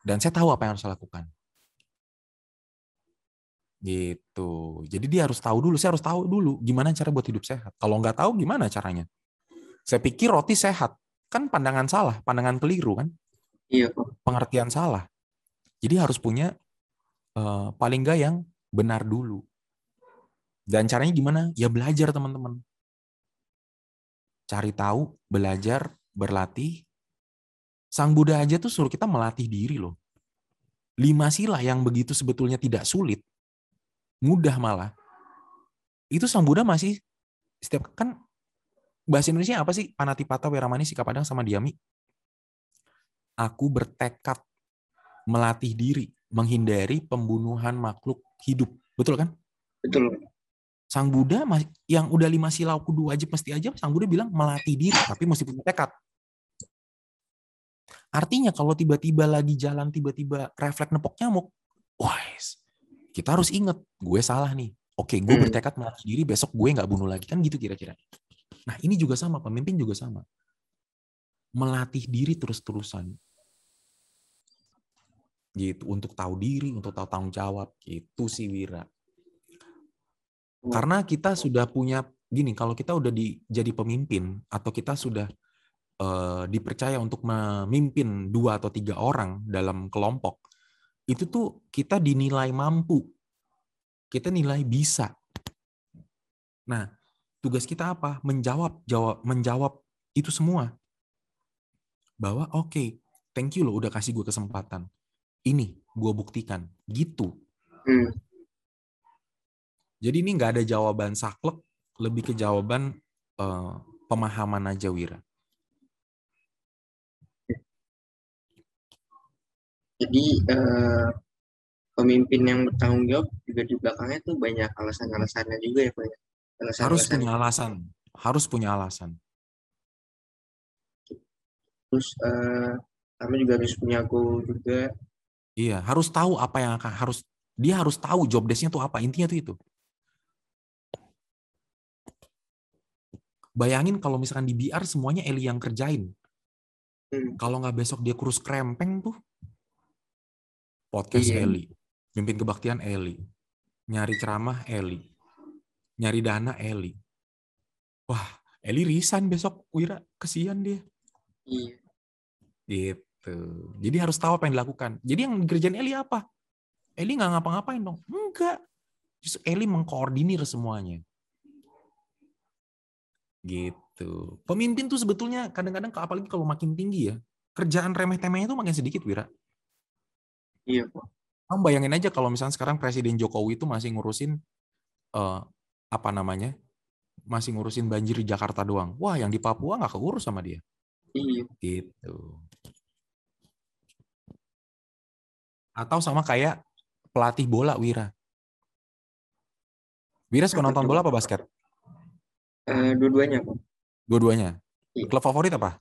Speaker 2: Dan saya tahu apa yang harus saya lakukan. Gitu. Jadi dia harus tahu dulu, saya harus tahu dulu gimana cara buat hidup sehat. Kalau nggak tahu gimana caranya? Saya pikir roti sehat. Kan pandangan salah, pandangan keliru kan?
Speaker 1: Iya.
Speaker 2: Pengertian salah. Jadi harus punya uh, paling nggak yang benar dulu. Dan caranya gimana? Ya belajar teman-teman. Cari tahu, belajar, berlatih. Sang Buddha aja tuh suruh kita melatih diri loh. Lima sila yang begitu sebetulnya tidak sulit, mudah malah. Itu Sang Buddha masih setiap kan bahasa Indonesia apa sih? Panatipata, Weramani, Sikapadang, sama Diami. Aku bertekad melatih diri, menghindari pembunuhan makhluk hidup. Betul kan?
Speaker 1: Betul.
Speaker 2: Sang Buddha yang udah lima sila kudu wajib mesti aja, Sang Buddha bilang melatih diri, tapi mesti punya tekad. Artinya kalau tiba-tiba lagi jalan, tiba-tiba refleks nepok nyamuk, wise, kita harus inget, gue salah nih. Oke, gue hmm. bertekad melatih diri, besok gue nggak bunuh lagi. Kan gitu kira-kira. Nah, ini juga sama, pemimpin juga sama. Melatih diri terus-terusan. Gitu, untuk tahu diri, untuk tahu tanggung jawab. Itu sih Wira. Karena kita sudah punya, gini, kalau kita udah di, jadi pemimpin, atau kita sudah uh, dipercaya untuk memimpin dua atau tiga orang dalam kelompok, itu tuh kita dinilai mampu. Kita nilai bisa. Nah, tugas kita apa? Menjawab, jawab, menjawab itu semua. Bahwa oke, okay, thank you loh udah kasih gue kesempatan. Ini gue buktikan, gitu. Hmm. Jadi ini nggak ada jawaban saklek, lebih ke jawaban uh, pemahaman aja Wira.
Speaker 1: Jadi uh, pemimpin yang bertanggung jawab juga di belakangnya tuh banyak alasan-alasannya juga ya Pak. Ya?
Speaker 2: Alasan, harus alasan. punya alasan. Harus punya alasan.
Speaker 1: Terus uh, kami juga harus punya goal juga.
Speaker 2: Iya, harus tahu apa yang akan harus dia harus tahu job desk-nya tuh apa. Intinya tuh itu. Bayangin kalau misalkan di BR semuanya Eli yang kerjain. Hmm. Kalau nggak besok dia kurus krempeng tuh. Podcast iya. Eli. Mimpin kebaktian Eli. Nyari ceramah Eli. Nyari dana Eli. Wah, Eli resign besok. Wira, kesian dia.
Speaker 1: Iya.
Speaker 2: Gitu. Jadi harus tahu apa yang dilakukan. Jadi yang kerjaan Eli apa? Eli nggak ngapa-ngapain dong. Enggak. Justru Eli mengkoordinir semuanya. Gitu. Pemimpin tuh sebetulnya kadang-kadang apalagi kalau makin tinggi ya, kerjaan remeh-temehnya tuh makin sedikit, Wira.
Speaker 1: Iya, Pak.
Speaker 2: Kamu bayangin aja kalau misalnya sekarang Presiden Jokowi itu masih ngurusin uh, apa namanya? Masih ngurusin banjir di Jakarta doang. Wah, yang di Papua nggak keurus sama dia.
Speaker 1: Iya.
Speaker 2: Gitu. Atau sama kayak pelatih bola Wira. Wira suka nonton bola apa basket?
Speaker 1: Uh, dua-duanya, Pak.
Speaker 2: Dua-duanya. Iya. Klub favorit apa?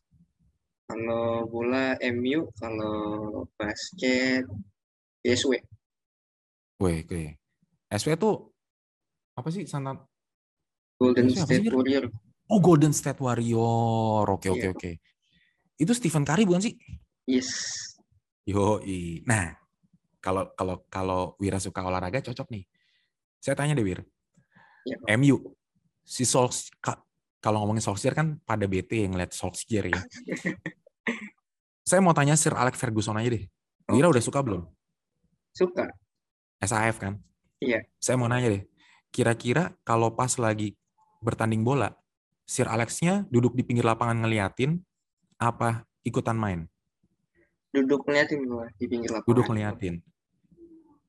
Speaker 1: Kalau bola MU, kalau basket SW.
Speaker 2: Wih, oke. SW itu apa sih sangat
Speaker 1: Golden State Warrior.
Speaker 2: Oh, Golden State Warrior. Oke, oke, iya. oke. Itu Stephen Curry bukan sih?
Speaker 1: Yes.
Speaker 2: Yo, nah kalau kalau kalau Wira suka olahraga cocok nih. Saya tanya deh Wir. Ya. MU si Solskjaer kalau ngomongin Solskjaer kan pada BT yang ngeliat Solskjaer ya. Saya mau tanya Sir Alex Ferguson aja deh. Wira udah suka belum?
Speaker 1: Suka.
Speaker 2: SAF kan?
Speaker 1: Iya.
Speaker 2: Saya mau nanya deh. Kira-kira kalau pas lagi bertanding bola, Sir Alexnya duduk di pinggir lapangan ngeliatin apa ikutan main?
Speaker 1: Duduk ngeliatin di pinggir lapangan.
Speaker 2: Duduk ngeliatin.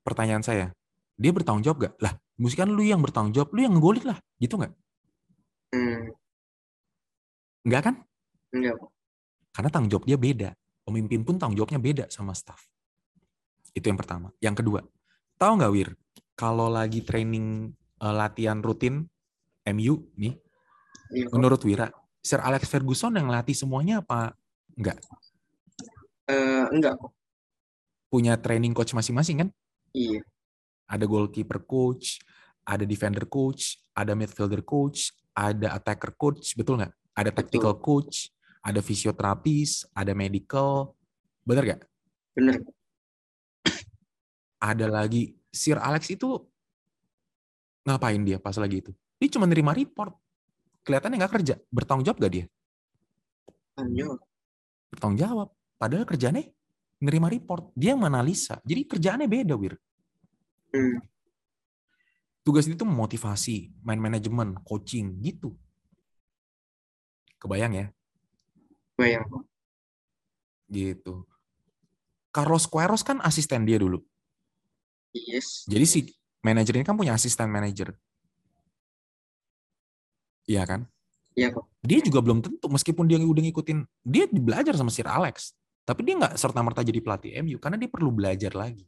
Speaker 2: Pertanyaan saya, dia bertanggung jawab gak? Lah, musik kan lu yang bertanggung jawab, lu yang ngegolin lah. Gitu nggak?
Speaker 1: Hmm.
Speaker 2: Enggak kan?
Speaker 1: Enggak.
Speaker 2: Karena tanggung jawab dia beda. Pemimpin pun tanggung jawabnya beda sama staff. Itu yang pertama. Yang kedua, tahu nggak Wir? Kalau lagi training uh, latihan rutin MU nih, iya, menurut Wira, Sir Alex Ferguson yang latih semuanya apa enggak?
Speaker 1: Uh, enggak
Speaker 2: Punya training coach masing-masing kan?
Speaker 1: Iya.
Speaker 2: Ada goalkeeper coach, ada defender coach, ada midfielder coach, ada attacker coach, betul nggak? Ada tactical betul. coach, ada fisioterapis, ada medical, benar nggak?
Speaker 1: Benar.
Speaker 2: Ada lagi Sir Alex itu ngapain dia pas lagi itu? Dia cuma nerima report. Kelihatannya nggak kerja. Bertanggung jawab gak dia?
Speaker 1: Bertanggung
Speaker 2: Bertanggung jawab. Padahal kerjanya nerima report. Dia menganalisa. Jadi kerjaannya beda, Wir.
Speaker 1: Hmm
Speaker 2: tugas itu memotivasi, main manajemen, coaching gitu. Kebayang ya?
Speaker 1: Kebayang.
Speaker 2: Gitu. Carlos Queiroz kan asisten dia dulu.
Speaker 1: Yes.
Speaker 2: Jadi si manajer ini kan punya asisten manajer. Iya kan?
Speaker 1: Iya kok.
Speaker 2: Dia juga belum tentu, meskipun dia udah ngikutin, dia belajar sama Sir Alex. Tapi dia nggak serta-merta jadi pelatih MU, karena dia perlu belajar lagi.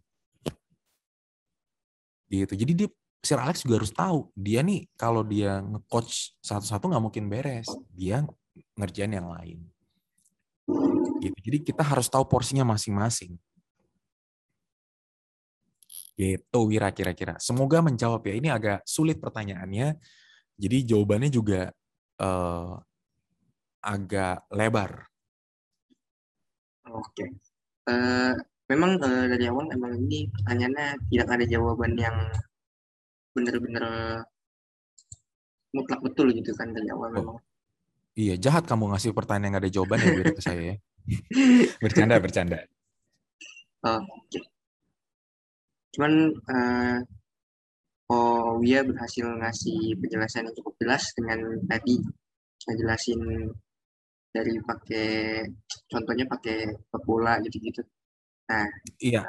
Speaker 2: Gitu. Jadi dia Sir Alex juga harus tahu dia nih kalau dia nge-coach satu-satu nggak mungkin beres. Dia ngerjain yang lain. Gitu. Jadi kita harus tahu porsinya masing-masing. Gitu Wira kira-kira. Semoga menjawab ya. Ini agak sulit pertanyaannya. Jadi jawabannya juga uh, agak lebar.
Speaker 1: Oke. Uh, memang uh, dari awal memang ini pertanyaannya tidak ada jawaban yang bener-bener mutlak betul gitu kan dari awal oh. memang.
Speaker 2: Iya, jahat kamu ngasih pertanyaan yang gak ada jawaban ya ke saya ya. bercanda, bercanda.
Speaker 1: Oke. Okay. Cuman uh, Oh Wia berhasil ngasih penjelasan yang cukup jelas dengan tadi ngejelasin dari pakai contohnya pakai bola gitu-gitu. Nah,
Speaker 2: iya.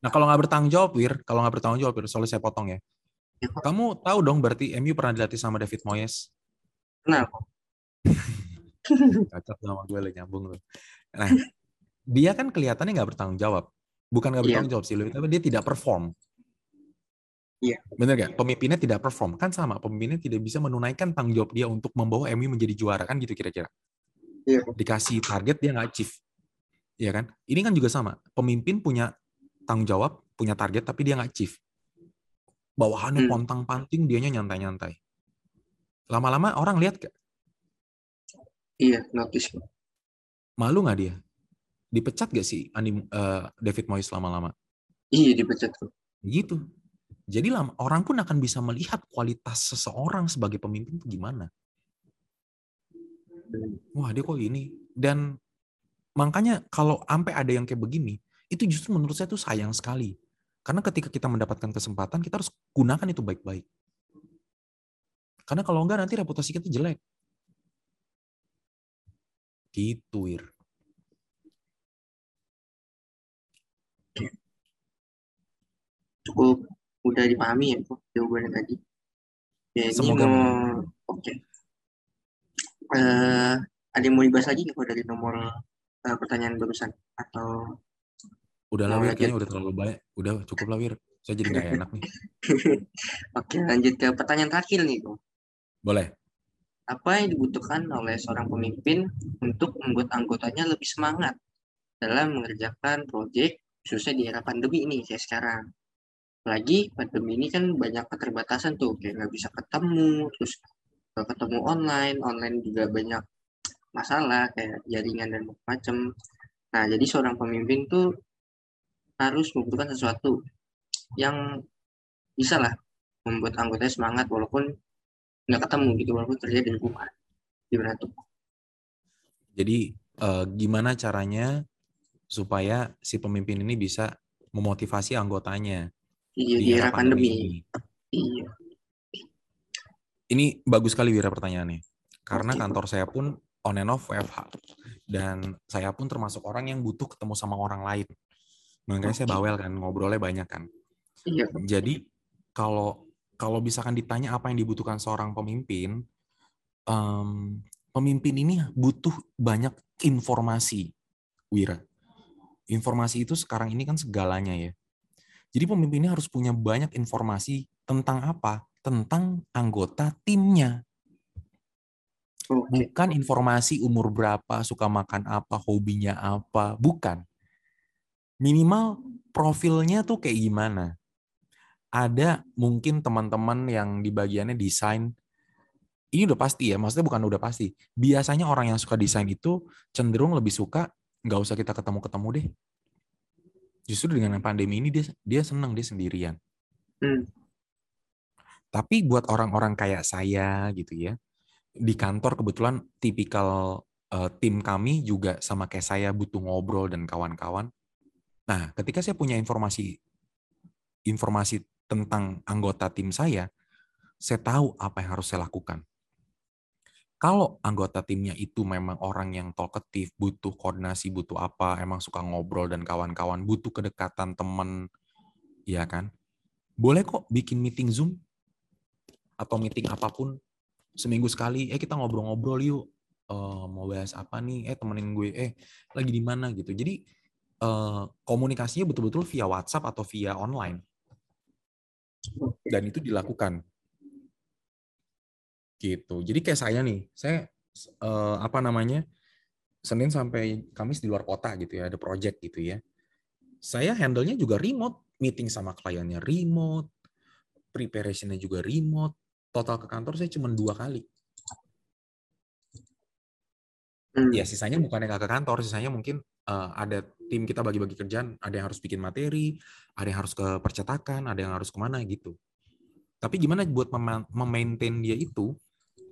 Speaker 2: Nah kalau nggak bertanggung jawab, Wir, kalau nggak bertanggung jawab, Wir, soalnya saya potong ya. Ya, Kamu tahu dong berarti MU pernah dilatih sama David Moyes?
Speaker 1: Kenal.
Speaker 2: Cocok sama gue lah nyambung loh. Nah, dia kan kelihatannya nggak bertanggung jawab. Bukan nggak iya. bertanggung jawab sih, tapi dia tidak perform.
Speaker 1: Iya.
Speaker 2: Bener gak? Pemimpinnya tidak perform. Kan sama, pemimpinnya tidak bisa menunaikan tanggung jawab dia untuk membawa MU menjadi juara. Kan gitu kira-kira.
Speaker 1: Iya.
Speaker 2: Dikasih target, dia nggak achieve. Iya kan? Ini kan juga sama. Pemimpin punya tanggung jawab, punya target, tapi dia nggak achieve bawahannya hmm. pontang panting dianya nyantai nyantai lama-lama orang lihat gak
Speaker 1: iya notice
Speaker 2: malu nggak dia dipecat gak sih Andi, uh, David Moyes lama-lama?
Speaker 1: Iya dipecat tuh.
Speaker 2: Gitu. Jadi orang pun akan bisa melihat kualitas seseorang sebagai pemimpin itu gimana. Wah dia kok ini. Dan makanya kalau sampai ada yang kayak begini, itu justru menurut saya tuh sayang sekali. Karena ketika kita mendapatkan kesempatan, kita harus gunakan itu baik-baik. Karena kalau enggak nanti reputasi kita jelek. Gitu, Wir.
Speaker 1: Cukup udah dipahami ya kok jawabannya tadi. Ya, Semoga. Mau... Oke. Okay. Uh, eh, ada yang mau dibahas lagi nggak dari nomor uh, pertanyaan barusan atau
Speaker 2: udah lah Wir kayaknya udah terlalu banyak udah cukup lah Wir saya jadi nggak enak nih
Speaker 1: oke lanjut ke pertanyaan terakhir nih kok
Speaker 2: boleh
Speaker 1: apa yang dibutuhkan oleh seorang pemimpin untuk membuat anggotanya lebih semangat dalam mengerjakan proyek khususnya di era pandemi ini kayak sekarang. Lagi pandemi ini kan banyak keterbatasan tuh, kayak nggak bisa ketemu, terus ketemu online, online juga banyak masalah kayak jaringan dan macam. Nah, jadi seorang pemimpin tuh harus membutuhkan sesuatu yang bisa lah membuat anggotanya semangat walaupun nggak ketemu gitu walaupun kerja di rumah. Gimana tuh?
Speaker 2: Jadi uh, gimana caranya supaya si pemimpin ini bisa memotivasi anggotanya
Speaker 1: iya, di era pandemi, pandemi. iya
Speaker 2: ini bagus sekali Wira pertanyaannya karena kantor saya pun on and off WFH dan saya pun termasuk orang yang butuh ketemu sama orang lain makanya saya bawel kan ngobrolnya banyak kan iya. jadi kalau kalau misalkan ditanya apa yang dibutuhkan seorang pemimpin, um, pemimpin ini butuh banyak informasi, Wira. Informasi itu sekarang ini kan segalanya ya. Jadi pemimpin ini harus punya banyak informasi tentang apa? Tentang anggota timnya. Bukan informasi umur berapa, suka makan apa, hobinya apa, bukan. Minimal profilnya tuh kayak gimana ada mungkin teman-teman yang di bagiannya desain ini udah pasti ya, maksudnya bukan udah pasti. Biasanya orang yang suka desain itu cenderung lebih suka nggak usah kita ketemu-ketemu deh. Justru dengan pandemi ini dia dia senang dia sendirian. Hmm. Tapi buat orang-orang kayak saya gitu ya, di kantor kebetulan tipikal uh, tim kami juga sama kayak saya butuh ngobrol dan kawan-kawan. Nah, ketika saya punya informasi informasi tentang anggota tim saya, saya tahu apa yang harus saya lakukan. Kalau anggota timnya itu memang orang yang talkative, butuh koordinasi, butuh apa, emang suka ngobrol dan kawan-kawan, butuh kedekatan teman, ya kan? Boleh kok bikin meeting Zoom atau meeting apa pun seminggu sekali. Eh kita ngobrol-ngobrol yuk. Uh, mau bahas apa nih? Eh temenin gue. Eh lagi di mana gitu. Jadi uh, komunikasinya betul-betul via WhatsApp atau via online dan itu dilakukan gitu jadi kayak saya nih saya uh, apa namanya Senin sampai Kamis di luar kota gitu ya ada project gitu ya saya handle-nya juga remote meeting sama kliennya remote preparationnya juga remote total ke kantor saya cuma dua kali hmm. ya sisanya bukannya nggak ke kantor sisanya mungkin uh, ada tim kita bagi-bagi kerjaan, ada yang harus bikin materi, ada yang harus ke percetakan, ada yang harus ke mana gitu. Tapi gimana buat memaintain dia itu?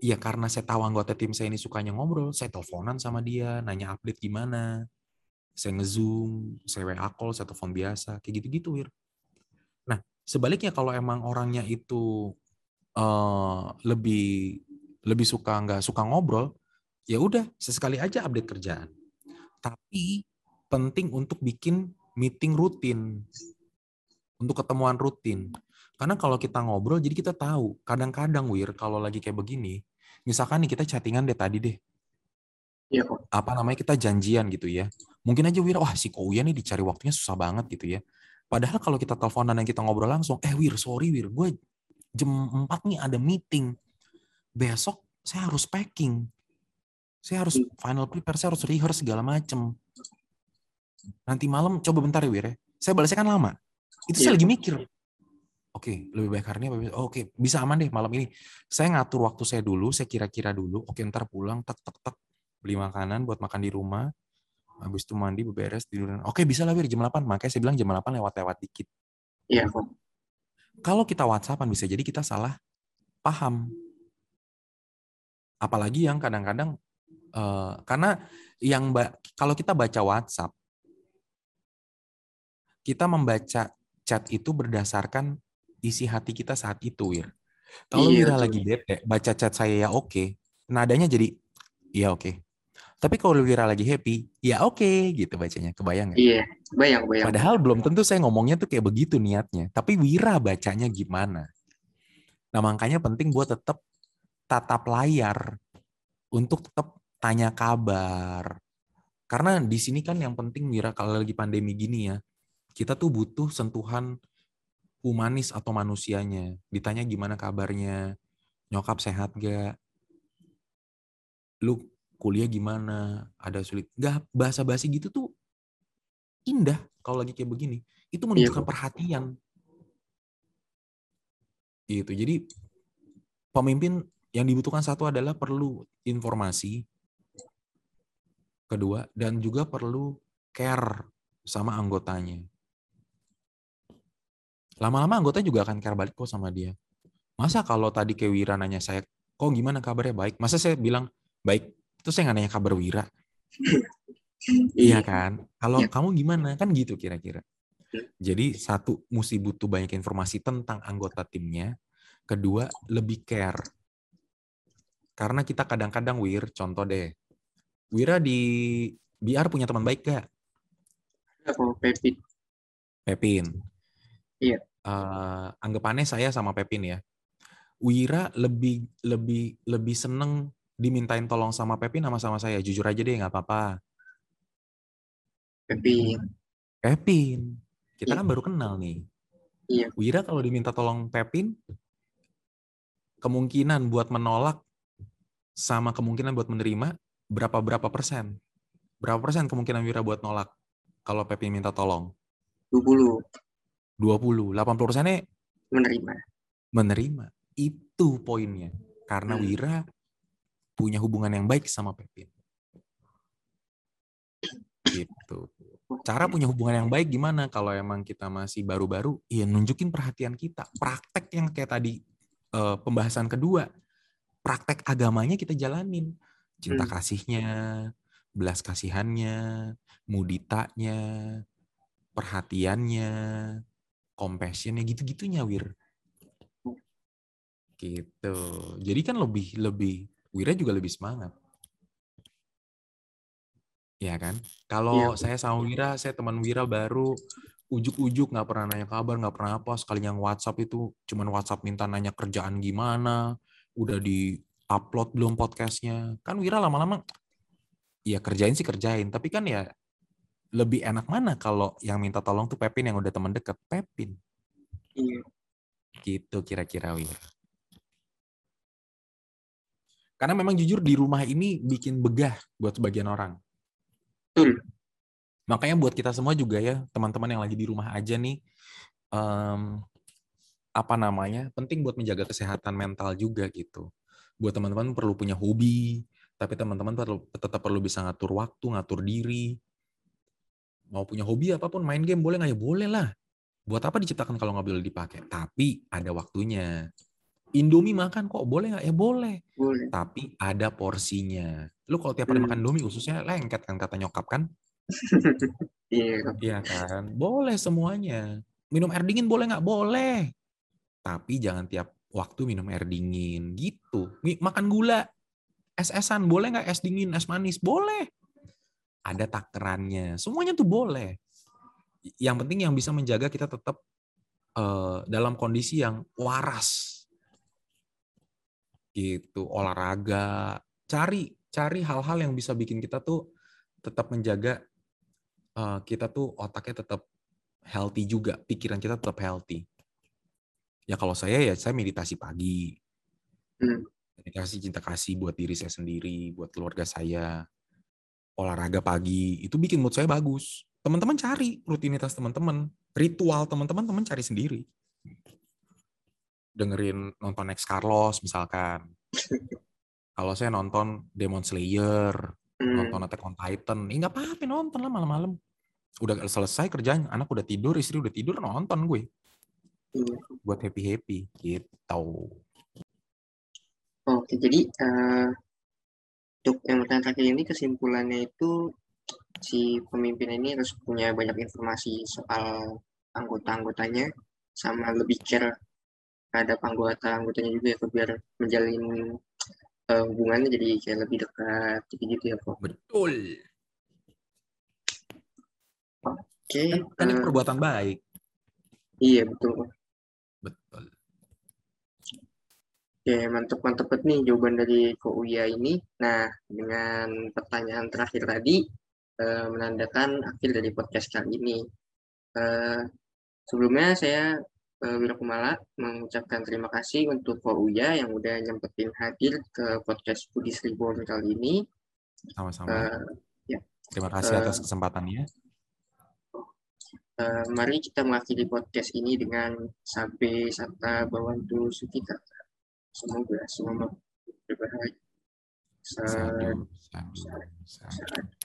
Speaker 2: Ya karena saya tahu anggota tim saya ini sukanya ngobrol, saya teleponan sama dia, nanya update gimana. Saya nge-zoom, saya WA call, saya telepon biasa, kayak gitu-gitu, Wir. Nah, sebaliknya kalau emang orangnya itu uh, lebih lebih suka nggak suka ngobrol, ya udah sesekali aja update kerjaan tapi penting untuk bikin meeting rutin. Untuk ketemuan rutin. Karena kalau kita ngobrol, jadi kita tahu. Kadang-kadang, Wir, kalau lagi kayak begini, misalkan nih kita chattingan deh tadi deh.
Speaker 1: Iya
Speaker 2: Apa namanya, kita janjian gitu ya. Mungkin aja Wir, wah si Kouya nih dicari waktunya susah banget gitu ya. Padahal kalau kita teleponan dan kita ngobrol langsung, eh Wir, sorry Wir, gue jam 4 nih ada meeting. Besok saya harus packing. Saya harus hmm. final prepare, saya harus rehearse segala macem. Nanti malam coba bentar ya Wir ya. Saya balasnya kan lama. Itu yeah. saya iya. lagi mikir. Oke, lebih baik hari ini oh, Oke, bisa aman deh malam ini. Saya ngatur waktu saya dulu, saya kira-kira dulu. Oke, ntar pulang, tek tek tek beli makanan buat makan di rumah. Habis itu mandi, beberes, tidur. Oke, bisa lah Wir jam 8. Makanya saya bilang jam 8 lewat-lewat dikit.
Speaker 1: Iya.
Speaker 2: Kalau kita WhatsAppan bisa jadi kita salah paham. Apalagi yang kadang-kadang uh, karena yang kalau kita baca WhatsApp kita membaca chat itu berdasarkan isi hati kita saat itu, Wir. Kalau iya, Wira lagi bete, baca chat saya ya oke, okay, nadanya jadi ya oke. Okay. Tapi kalau Wira lagi happy, ya oke okay, gitu bacanya. Kebayang nggak?
Speaker 1: Iya, bayang, bayang.
Speaker 2: Padahal belum tentu saya ngomongnya tuh kayak begitu niatnya. Tapi Wira bacanya gimana? Nah makanya penting buat tetap tatap layar untuk tetap tanya kabar. Karena di sini kan yang penting Wira kalau lagi pandemi gini ya, kita tuh butuh sentuhan humanis atau manusianya. Ditanya gimana kabarnya, nyokap sehat gak, lu kuliah gimana, ada sulit. Gak bahasa-basi gitu tuh indah kalau lagi kayak begini. Itu menunjukkan iya. perhatian. Gitu. Jadi pemimpin yang dibutuhkan satu adalah perlu informasi, kedua dan juga perlu care sama anggotanya. Lama-lama anggota juga akan care balik kok sama dia. Masa kalau tadi ke Wira nanya saya, kok gimana kabarnya baik? Masa saya bilang baik, terus saya nggak nanya kabar Wira? iya kan? Kalau ya. kamu gimana? Kan gitu kira-kira. Jadi satu, mesti butuh banyak informasi tentang anggota timnya. Kedua, lebih care. Karena kita kadang-kadang Wir, contoh deh. Wira di BR punya teman baik gak?
Speaker 1: Aku Pepin.
Speaker 2: Pepin.
Speaker 1: Iya.
Speaker 2: Uh, anggapannya saya sama Pepin ya. Wira lebih lebih lebih seneng dimintain tolong sama Pepin sama sama saya. Jujur aja deh nggak apa-apa.
Speaker 1: Pepin.
Speaker 2: Pepin. Kita iya. kan baru kenal nih.
Speaker 1: Iya.
Speaker 2: Wira kalau diminta tolong Pepin, kemungkinan buat menolak sama kemungkinan buat menerima berapa berapa persen? Berapa persen kemungkinan Wira buat nolak kalau Pepin minta tolong?
Speaker 1: 20.
Speaker 2: 20. 80 persennya
Speaker 1: menerima.
Speaker 2: Menerima. Itu poinnya. Karena hmm. Wira punya hubungan yang baik sama Pepin. Gitu. Cara punya hubungan yang baik gimana? Kalau emang kita masih baru-baru, ya nunjukin perhatian kita. Praktek yang kayak tadi uh, pembahasan kedua, praktek agamanya kita jalanin. Cinta hmm. kasihnya, belas kasihannya, muditanya, perhatiannya, compassion ya gitu-gitunya Wir. Gitu. Jadi kan lebih lebih Wira juga lebih semangat. Ya kan? Kalau ya. saya sama Wira saya teman Wira baru ujuk-ujuk nggak pernah nanya kabar nggak pernah apa sekali yang WhatsApp itu cuman WhatsApp minta nanya kerjaan gimana udah di upload belum podcastnya. Kan Wira lama-lama ya kerjain sih kerjain tapi kan ya lebih enak mana kalau yang minta tolong tuh Pepin yang udah teman deket? Pepin.
Speaker 1: Iya.
Speaker 2: Gitu kira-kira Wir karena memang jujur di rumah ini bikin begah buat sebagian orang.
Speaker 1: Hmm.
Speaker 2: makanya buat kita semua juga ya teman-teman yang lagi di rumah aja nih um, apa namanya penting buat menjaga kesehatan mental juga gitu. Buat teman-teman perlu punya hobi tapi teman-teman tetap perlu bisa ngatur waktu ngatur diri mau punya hobi apa pun main game boleh nggak? Ya boleh lah. Buat apa diciptakan kalau nggak boleh dipakai? Tapi ada waktunya. Indomie makan kok boleh nggak? Ya boleh.
Speaker 1: Boleh.
Speaker 2: Tapi ada porsinya. Lu kalau tiap hari hmm. makan Indomie khususnya lengket kan kata nyokap kan?
Speaker 1: Iya.
Speaker 2: Iya kan? Boleh semuanya. Minum air dingin boleh nggak? Boleh. Tapi jangan tiap waktu minum air dingin gitu. Makan gula. Es-esan boleh nggak? Es dingin es manis boleh ada takerannya. Semuanya tuh boleh. Yang penting yang bisa menjaga kita tetap uh, dalam kondisi yang waras. Gitu, olahraga, cari cari hal-hal yang bisa bikin kita tuh tetap menjaga uh, kita tuh otaknya tetap healthy juga, pikiran kita tetap healthy. Ya kalau saya ya saya meditasi pagi.
Speaker 1: Hmm.
Speaker 2: Meditasi cinta kasih buat diri saya sendiri, buat keluarga saya olahraga pagi, itu bikin mood saya bagus. Teman-teman cari rutinitas teman-teman, ritual teman-teman teman cari sendiri. Dengerin nonton Next Carlos misalkan. Kalau saya nonton Demon Slayer, hmm. nonton Attack on Titan. Ih nggak apa-apa nonton lah malam-malam. Udah selesai kerjaan, anak udah tidur, istri udah tidur, nonton gue. Hmm. Buat happy-happy gitu.
Speaker 1: Oke, jadi uh, untuk yang pertanyaan terakhir ini kesimpulannya itu si pemimpin ini harus punya banyak informasi soal anggota-anggotanya sama lebih care terhadap anggota-anggotanya juga ya biar menjalin uh, hubungannya jadi kayak lebih dekat gitu-gitu ya kok.
Speaker 2: Betul. Oke. Okay, kan, kan uh, perbuatan baik.
Speaker 1: Iya betul.
Speaker 2: Betul.
Speaker 1: Oke, mantep-mantep nih jawaban dari Ko Uya ini. Nah, dengan pertanyaan terakhir tadi, uh, menandakan akhir dari podcast kali ini. Uh, sebelumnya saya uh, Wira Kumala mengucapkan terima kasih untuk Ko Uya yang udah nyempetin hadir ke podcast Budis Reborn kali ini.
Speaker 2: Sama-sama. Uh, ya. Terima kasih atas kesempatannya.
Speaker 1: Uh, mari kita mengakhiri podcast ini dengan sampai Sata Bawantu そのぐいそのまま。はい。さあ。